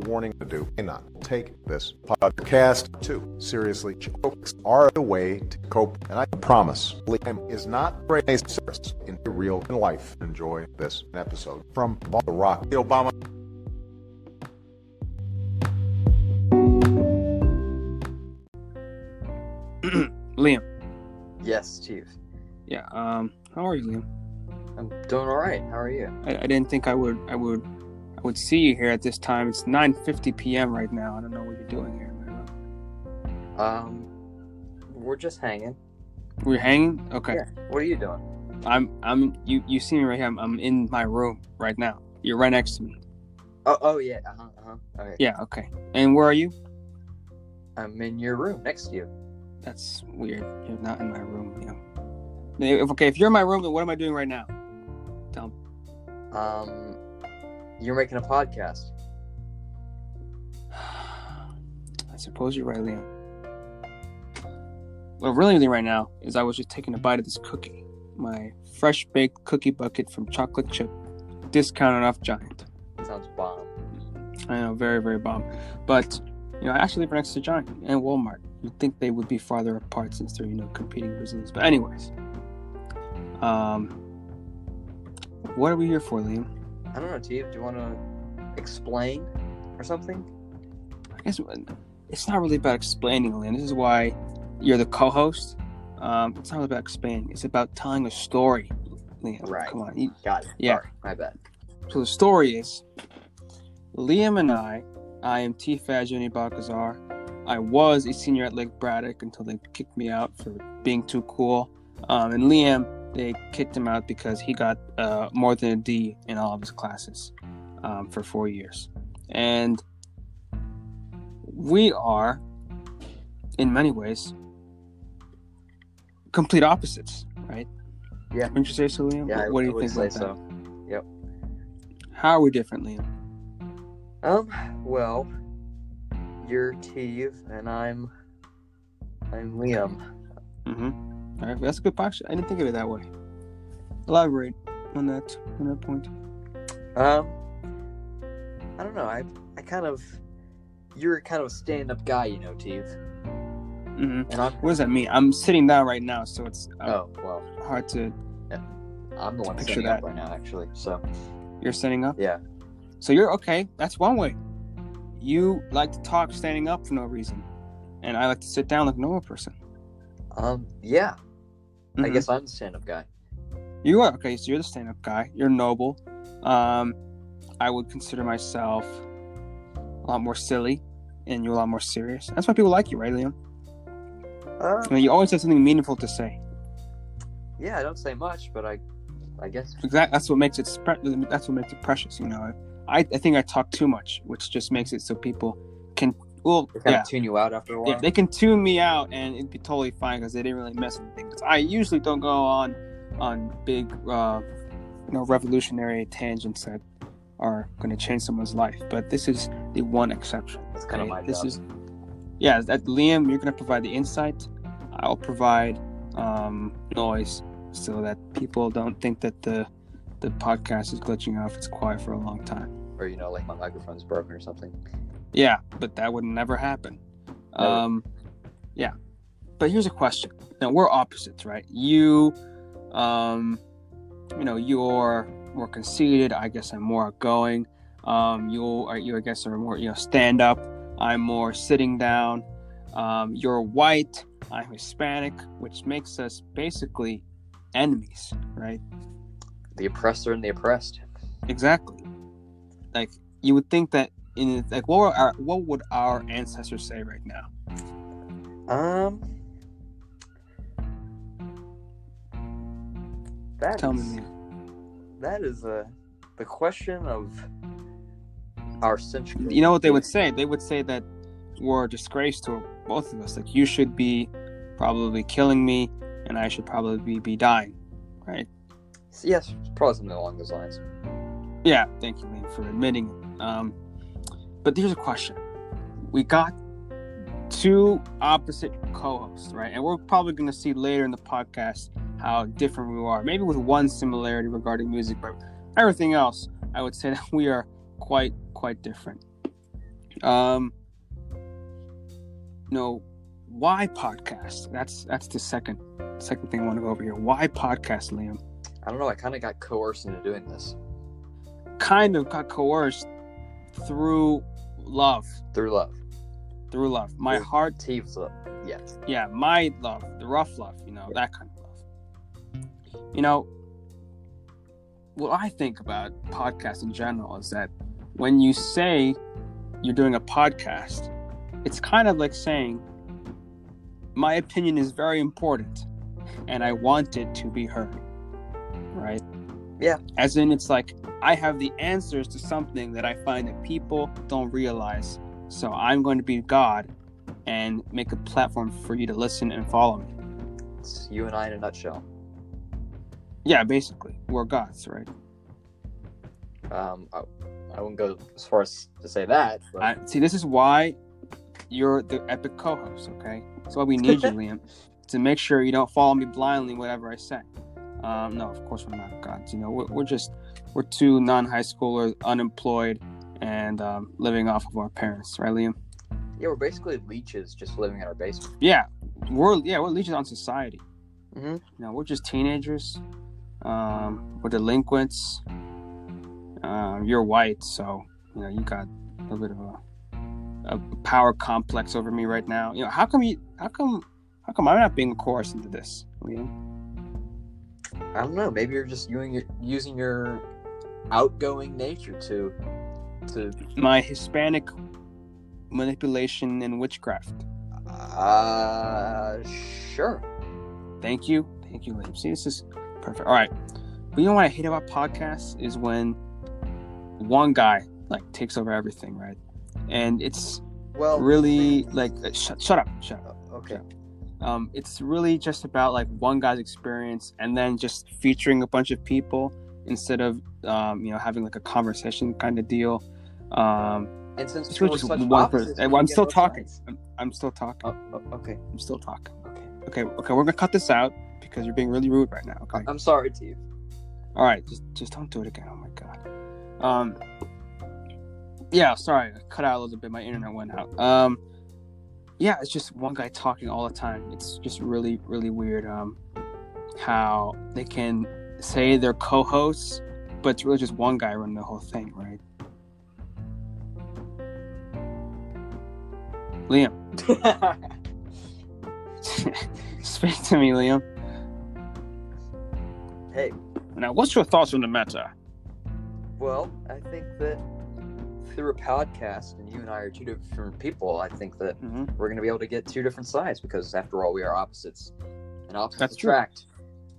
warning to do may not take this podcast too seriously. Jokes are the way to cope, and I promise Liam is not a service in real life. Enjoy this episode from the Rock. The Obama. Liam. Yes, Chief. Yeah. Um. How are you, Liam? I'm doing all right. How are you? I, I didn't think I would. I would. I would see you here at this time. It's 9:50 p.m. right now. I don't know what you're doing here. Man. Um, we're just hanging. We're hanging. Okay. Yeah. What are you doing? I'm. I'm. You. You see me right here. I'm, I'm in my room right now. You're right next to me. Oh. Oh yeah. Uh huh. Uh huh. Okay. Yeah. Okay. And where are you? I'm in your room next to you. That's weird. You're not in my room. You know. If, okay. If you're in my room, then what am I doing right now? Tell me. Um, you're making a podcast. I suppose you're right, Liam. What really doing right now is I was just taking a bite of this cookie, my fresh baked cookie bucket from Chocolate Chip, discounted off Giant. Sounds bomb. I know, very very bomb. But you know, I actually live next to Giant and Walmart. You'd think they would be farther apart since they're you know competing businesses. But anyways, um, what are we here for, Liam? I don't know, Chief. Do you want to explain or something? I guess it's not really about explaining, Liam. This is why you're the co-host. Um, it's not about explaining. It's about telling a story. Liam, Right. come on. You- Got it. Yeah. Sorry, my bad. So the story is Liam and I, I am T Fajuni Balcazar. I was a senior at Lake Braddock until they kicked me out for being too cool. Um, and Liam, they kicked him out because he got uh, more than a D in all of his classes um, for four years. And we are, in many ways, complete opposites, right? Yeah. Wouldn't you say so, Liam? Yeah, I- what do I you would think say about so. that? Yep. How are we different, Liam? Um. Well, you're Steve and I'm I'm Liam. Mm-hmm. All right, that's a good question. I didn't think of it that way. Elaborate on that on that point. Um. I don't know. I I kind of you're kind of a stand-up guy, you know, Steve. Mm-hmm. And I'm What does that mean? I'm sitting down right now, so it's uh, oh well, hard to. I'm the one Picture standing up right now, actually. So You're sitting up. yeah. So you're okay. That's one way. You like to talk standing up for no reason, and I like to sit down like a normal person. Um. Yeah. I Mhm. guess I'm the stand-up guy. you are okay. So you're the stand-up guy. You're noble. Um, I would consider myself a lot more silly, and you're a lot more serious. That's why people like you, right, Liam? Uh, I mean, you always have something meaningful to say. yeah. I don't say much, but I, I guess. Exactly. That's what makes it. Spe- that's what makes it precious. You know, I I think I talk too much, which just makes it so people can. Well, kind yeah, tune you out after a while. yeah, they can tune me out, and it'd be totally fine because they didn't really mess with things. I usually don't go on on big, uh, you know, revolutionary tangents that are going to change someone's life. But this is the one exception. That's kind of my This job. is, yeah. That Liam, you're going to provide the insight. I'll provide um, noise so that people don't think that the the podcast is glitching off. it's quiet for a long time. or you know, like my microphone's broken or something. Yeah, but that would never happen. Never. Um, yeah. But here's a question. Now we're opposites, right? You, um, you know, you're more conceited. I guess I'm more outgoing. Um, you are you I guess are more you know stand up. I'm more sitting down. Um, you're white. I'm Hispanic, which makes us basically enemies, right? The oppressor and the oppressed. Exactly. Like you would think that in like what were our what would our ancestors say right now? Um. That Tell me. is- Liam. that is uh, the question of our century. You know what they would say? They would say that we're a disgrace to both of us. Like you should be probably killing me, and I should probably be, be dying, right? Yes, probably something along those lines. Yeah. Thank you, Liam, for admitting. Um, but here's a question: We got two opposite co-hosts, right? And we're probably going to see later in the podcast how different we are. Maybe with one similarity regarding music, but everything else, I would say that we are quite quite different. Um, no, why podcast? That's that's the second second thing I want to go over here. Why podcast, Liam? I don't know. I kind of got coerced into doing this Kind of got coerced through love, through love. through love. My Yeah. heart, Teve's love. Yeah. yeah, my love, the rough love, you know, that kind of love. You know, what I think about podcasts in general is that when you say you're doing a podcast, it's kind of like saying, my opinion is very important and I want it to be heard. Right? Yeah. As in, it's like, I have the answers to something that I find that people don't realize. So I'm going to be God and make a platform for you to listen and follow me. It's you and I in a nutshell. Yeah, basically, we're gods, right? Um, I, I wouldn't go as far as to say that, but I, see, this is why you're the epic co-host. Okay, that's why we need you, Liam, to make sure you don't follow me blindly whatever I say. Um, no, of course we're not gods. You know, we're, we're just we're two non-high schoolers, unemployed, and um, living off of our parents, right, Liam? yeah, we're basically leeches just living in our basement. Yeah, we're yeah we're leeches on society. Mm-hmm. You know, we're just teenagers. Um, we're delinquents. Um, you're white, so you know you got a little bit of a, a power complex over me right now. You know, how come you? How come? How come I'm not being coerced into this, Liam? I don't know. Maybe you're just using your using your outgoing nature to to My Hispanic manipulation and witchcraft. uh sure. Thank you, thank you, Liam. See, this is perfect. All right, but you know what I hate about podcasts is when one guy like takes over everything, right? And it's Well, really like uh, shut, shut up shut up okay. Um it's really just about like one guy's experience and then just featuring a bunch of people instead of um you know having like a conversation kind of deal. Um And since it's really just one opposites, person. i'm still talking. I'm, I'm still talking. Oh, oh, okay. i'm still talking. Okay. okay okay we're gonna cut this out because you're being really rude right now okay? I'm sorry, Steve. all right just just don't do it again. Oh my god. Um yeah sorry i cut out a little bit. My internet went out. Um yeah it's just one guy talking all the time. It's just really really weird um how they can say they're co-hosts but it's really just one guy running the whole thing right? Liam. Speak to me liam. Hey, now what's your thoughts on the matter? Well, I think that through a podcast, and you and I are two different people, I think that hmm we're going to be able to get two different sides because, after all, we are opposites, and opposites That's true. attract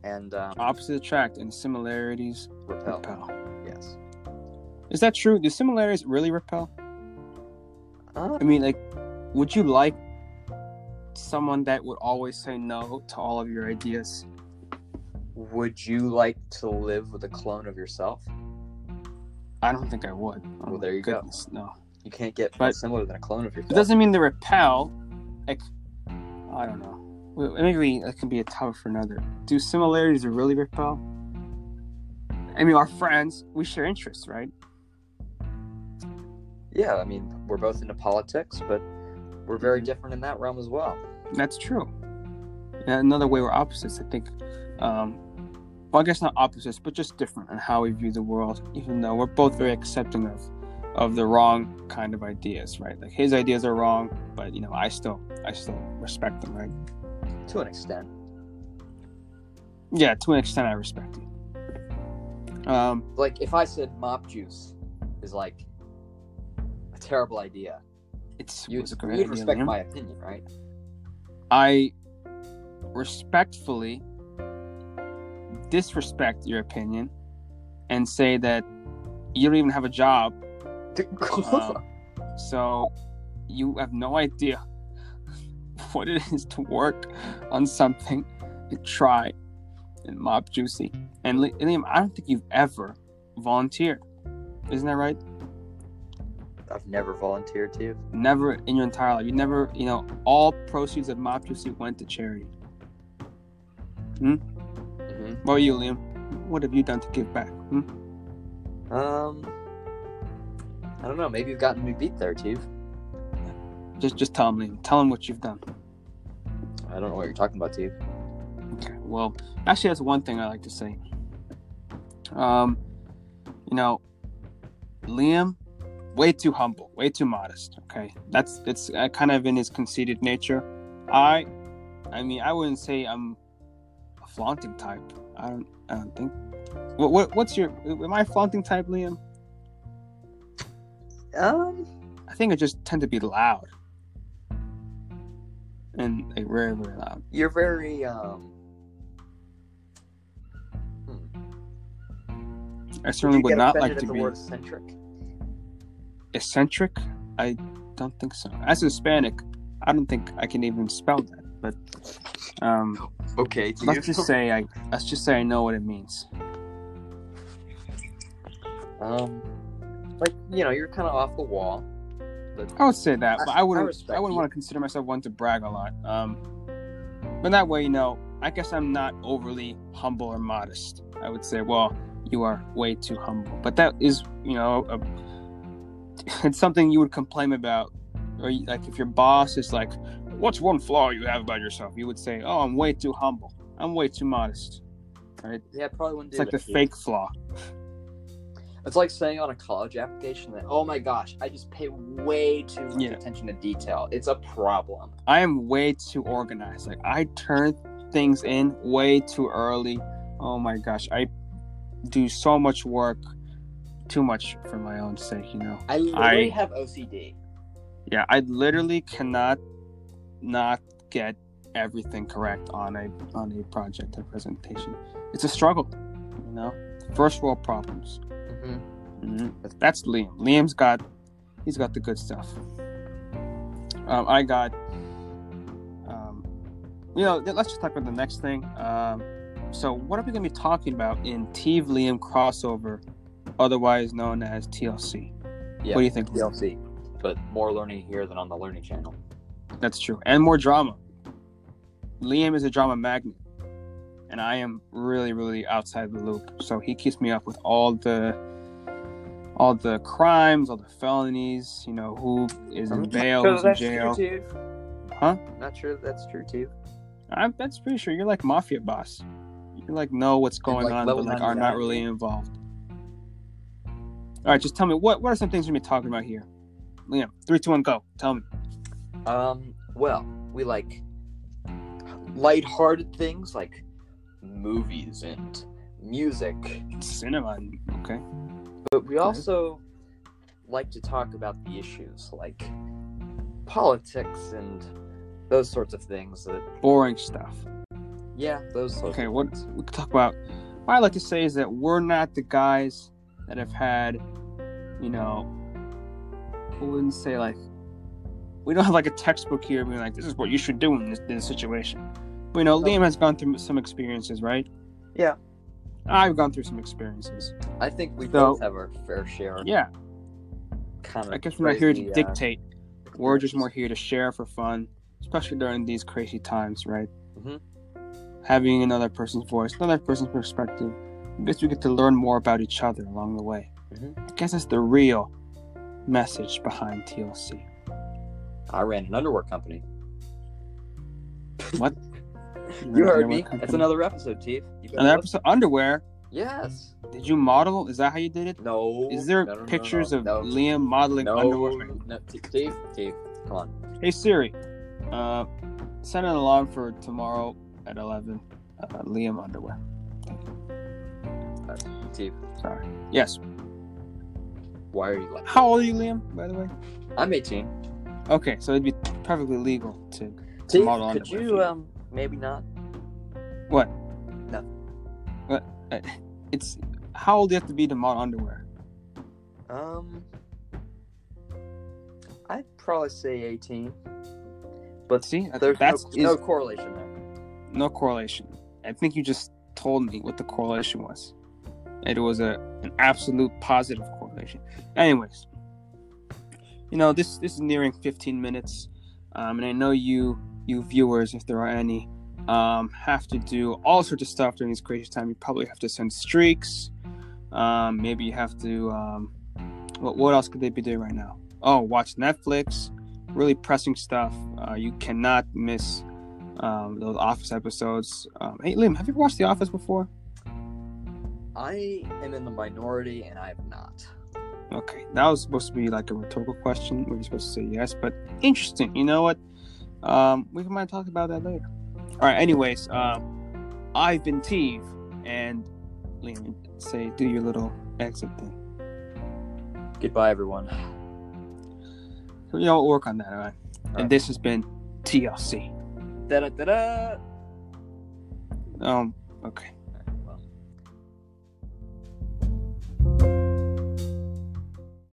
and um, opposite attract and similarities repel. repel Yes. Is that true? Do similarities really repel? Uh, I mean, like, would you like someone that would always say no to all of your ideas? would you like to live with a clone of yourself? I don't think I would. Oh Well, there you go. No, You can't get But- similar than a clone of it doesn't mean they repel. Like, I don't know. Maybe that can be a topic for another. Do similarities really repel? I mean, our friends, we share interests, right? Yeah, I mean, we're both into politics, but we're very different in that realm as well. That's true. Yeah, another way we're opposites, I think. Um, well, I guess not opposites, but just different in how we view the world. Even though we're both very accepting of of the wrong kind of ideas, right? Like his ideas are wrong, but you know, I still I still respect them, right? To an extent. Yeah, to an extent, I respect it. Um, Like, if I said mop juice is like a terrible idea, it's you'd, it's a great you'd idea. respect Liam. my opinion, right? I respectfully disrespect your opinion and say that you don't even have a job Um, so you have no idea what it is to work on something and try and mob juicy. And Liam, I don't think you've ever volunteered. Isn't that right? I've never volunteered to. Never in your entire life. You never, you know, all proceeds of mob juicy went to charity. hmm What about you, Liam? What have you done to give back? Hmm? Um, I don't know. Maybe you've gotten me beat there, Steve. Just just tell him, Liam. Tell him what you've done. I don't know what you're talking about, Steve. Okay. Well, actually, that's one thing I like to say. Um, you know, Liam, way too humble, way too modest. Okay, that's it's uh, kind of in his conceited nature. I, I mean, I wouldn't say I'm flaunting type. I don't. I don't think. What, what what's your? Am I flaunting type, Liam? Um, I think I just tend to be loud. And like very, very loud. you're very um. I certainly you would not like to be eccentric. eccentric. I don't think so. As a Hispanic, I don't think I can even spell that. But um, Okay, let's just say I let's just say I know what it means. um, like you know, you're kind of off the wall. But I would say that, but I- I I wouldn't. I, respect wouldn't you. want to consider myself one to brag a lot. Um, but that way, you know, I guess I'm not overly humble or modest. I would say, well, you are way too humble. But that is, you know, a, it's something you would complain about, or like if your boss is like, "What's one flaw you have about yourself?" You would say, "Oh, I'm way too humble. I'm way too modest." Right? yeah, I probably wouldn't It's like the fake flaw. It's like saying on a college application that, oh my gosh, I just pay way too much Yeah. attention to detail. It's a problem. I am way too organized. Like I turn things in way too early. Oh my gosh, I do so much work, too much for my own sake. You know. I literally I- have OCD. Yeah, I literally cannot not get everything correct on a on a project or presentation. It's a struggle. You know, first world problems. hmm hmm That's Liam. Liam's got, he's got the good stuff. Um, I got, um, you know, let's just talk about the next thing. Um, so, what are we going to be talking about in Teve Liam crossover, otherwise known as TLC? Yeah, What do you think? Liam? DLC, but more learning here than on the learning channel. That's true, and more drama. Liam is a drama magnet, and I am really, really outside the loop. So he keeps me up with all the, all the crimes, all the felonies. You know who is in bail, who's in jail. true, Huh? Not sure that's true, too. I'm that's pretty sure you're like mafia boss. You like know what's going like, on, but like are not really involved. All right, just tell me what what are some things we're gonna be talking about here, Liam? Three, two, one, go. Tell me. Um, well, we like lighthearted things like movies and music, Cinema. Okay. but we also like to talk about the issues like politics and those sorts of things that Boring stuff. yeah, those sorts Okay, what we could talk about. What I like to say is that we're not the guys that have had, you know, I wouldn't say like, we don't have like a textbook here being like, this is what you should do in this, this situation. But you know, No. Liam has gone through some experiences, right? Yeah. I've gone through some experiences. I think we So- both have our fair share Yeah, kind of I guess we're not here to uh, dictate. We're just more here to share for fun, especially during these crazy times, right? Mhm. Having another person's voice, another person's perspective. I guess we get to learn more about each other along the way. Mhm. I guess that's the real message behind TLC. I ran an underwear company. What? You heard me. Underwear That's another episode, Chief. Another look- episode. Underwear. Yes. Did you model? Is that how you did it? No. Is there no, no, pictures no, of Liam modeling no, underwear? No, Steve, Steve, come on. Hey Siri, uh, set an alarm for tomorrow at eleven. Uh, Liam underwear. Steve, Sorry. Yes. Why are you like? How old are you, Liam? By the way. I'm 18. Okay, so it'd be perfectly legal to. Steve, model could underwear you you. um maybe not? What? No. What? Uh, It's how old do you have to be to model underwear? Um, I'd probably say 18. But See, there's that's no, is no correlation there. no correlation. I think you just told me what the correlation was. It was a an absolute positive Anyways, you know this this is nearing 15 minutes, um, and I know you you viewers, if there are any, um, have to do all sorts of stuff during this crazy time. You probably have to send streaks. Um, maybe you have to. Um, what what else could they be doing right now? Oh, watch Netflix. really pressing stuff. Uh, you cannot miss um, those Office episodes. Um, hey, Liam, have you watched The Office before? I am in the minority and I have not. Okay, that was supposed to be like a rhetorical question. We were supposed to say yes, but interesting. You know what? Um, we might talk about that later. All right. Anyways, um, I've been Teve, and Liam, say do your little exit thing. Goodbye, everyone. Know, we'll work on that. All right. All and right. this has been TLC. Da da da da. Um. Okay.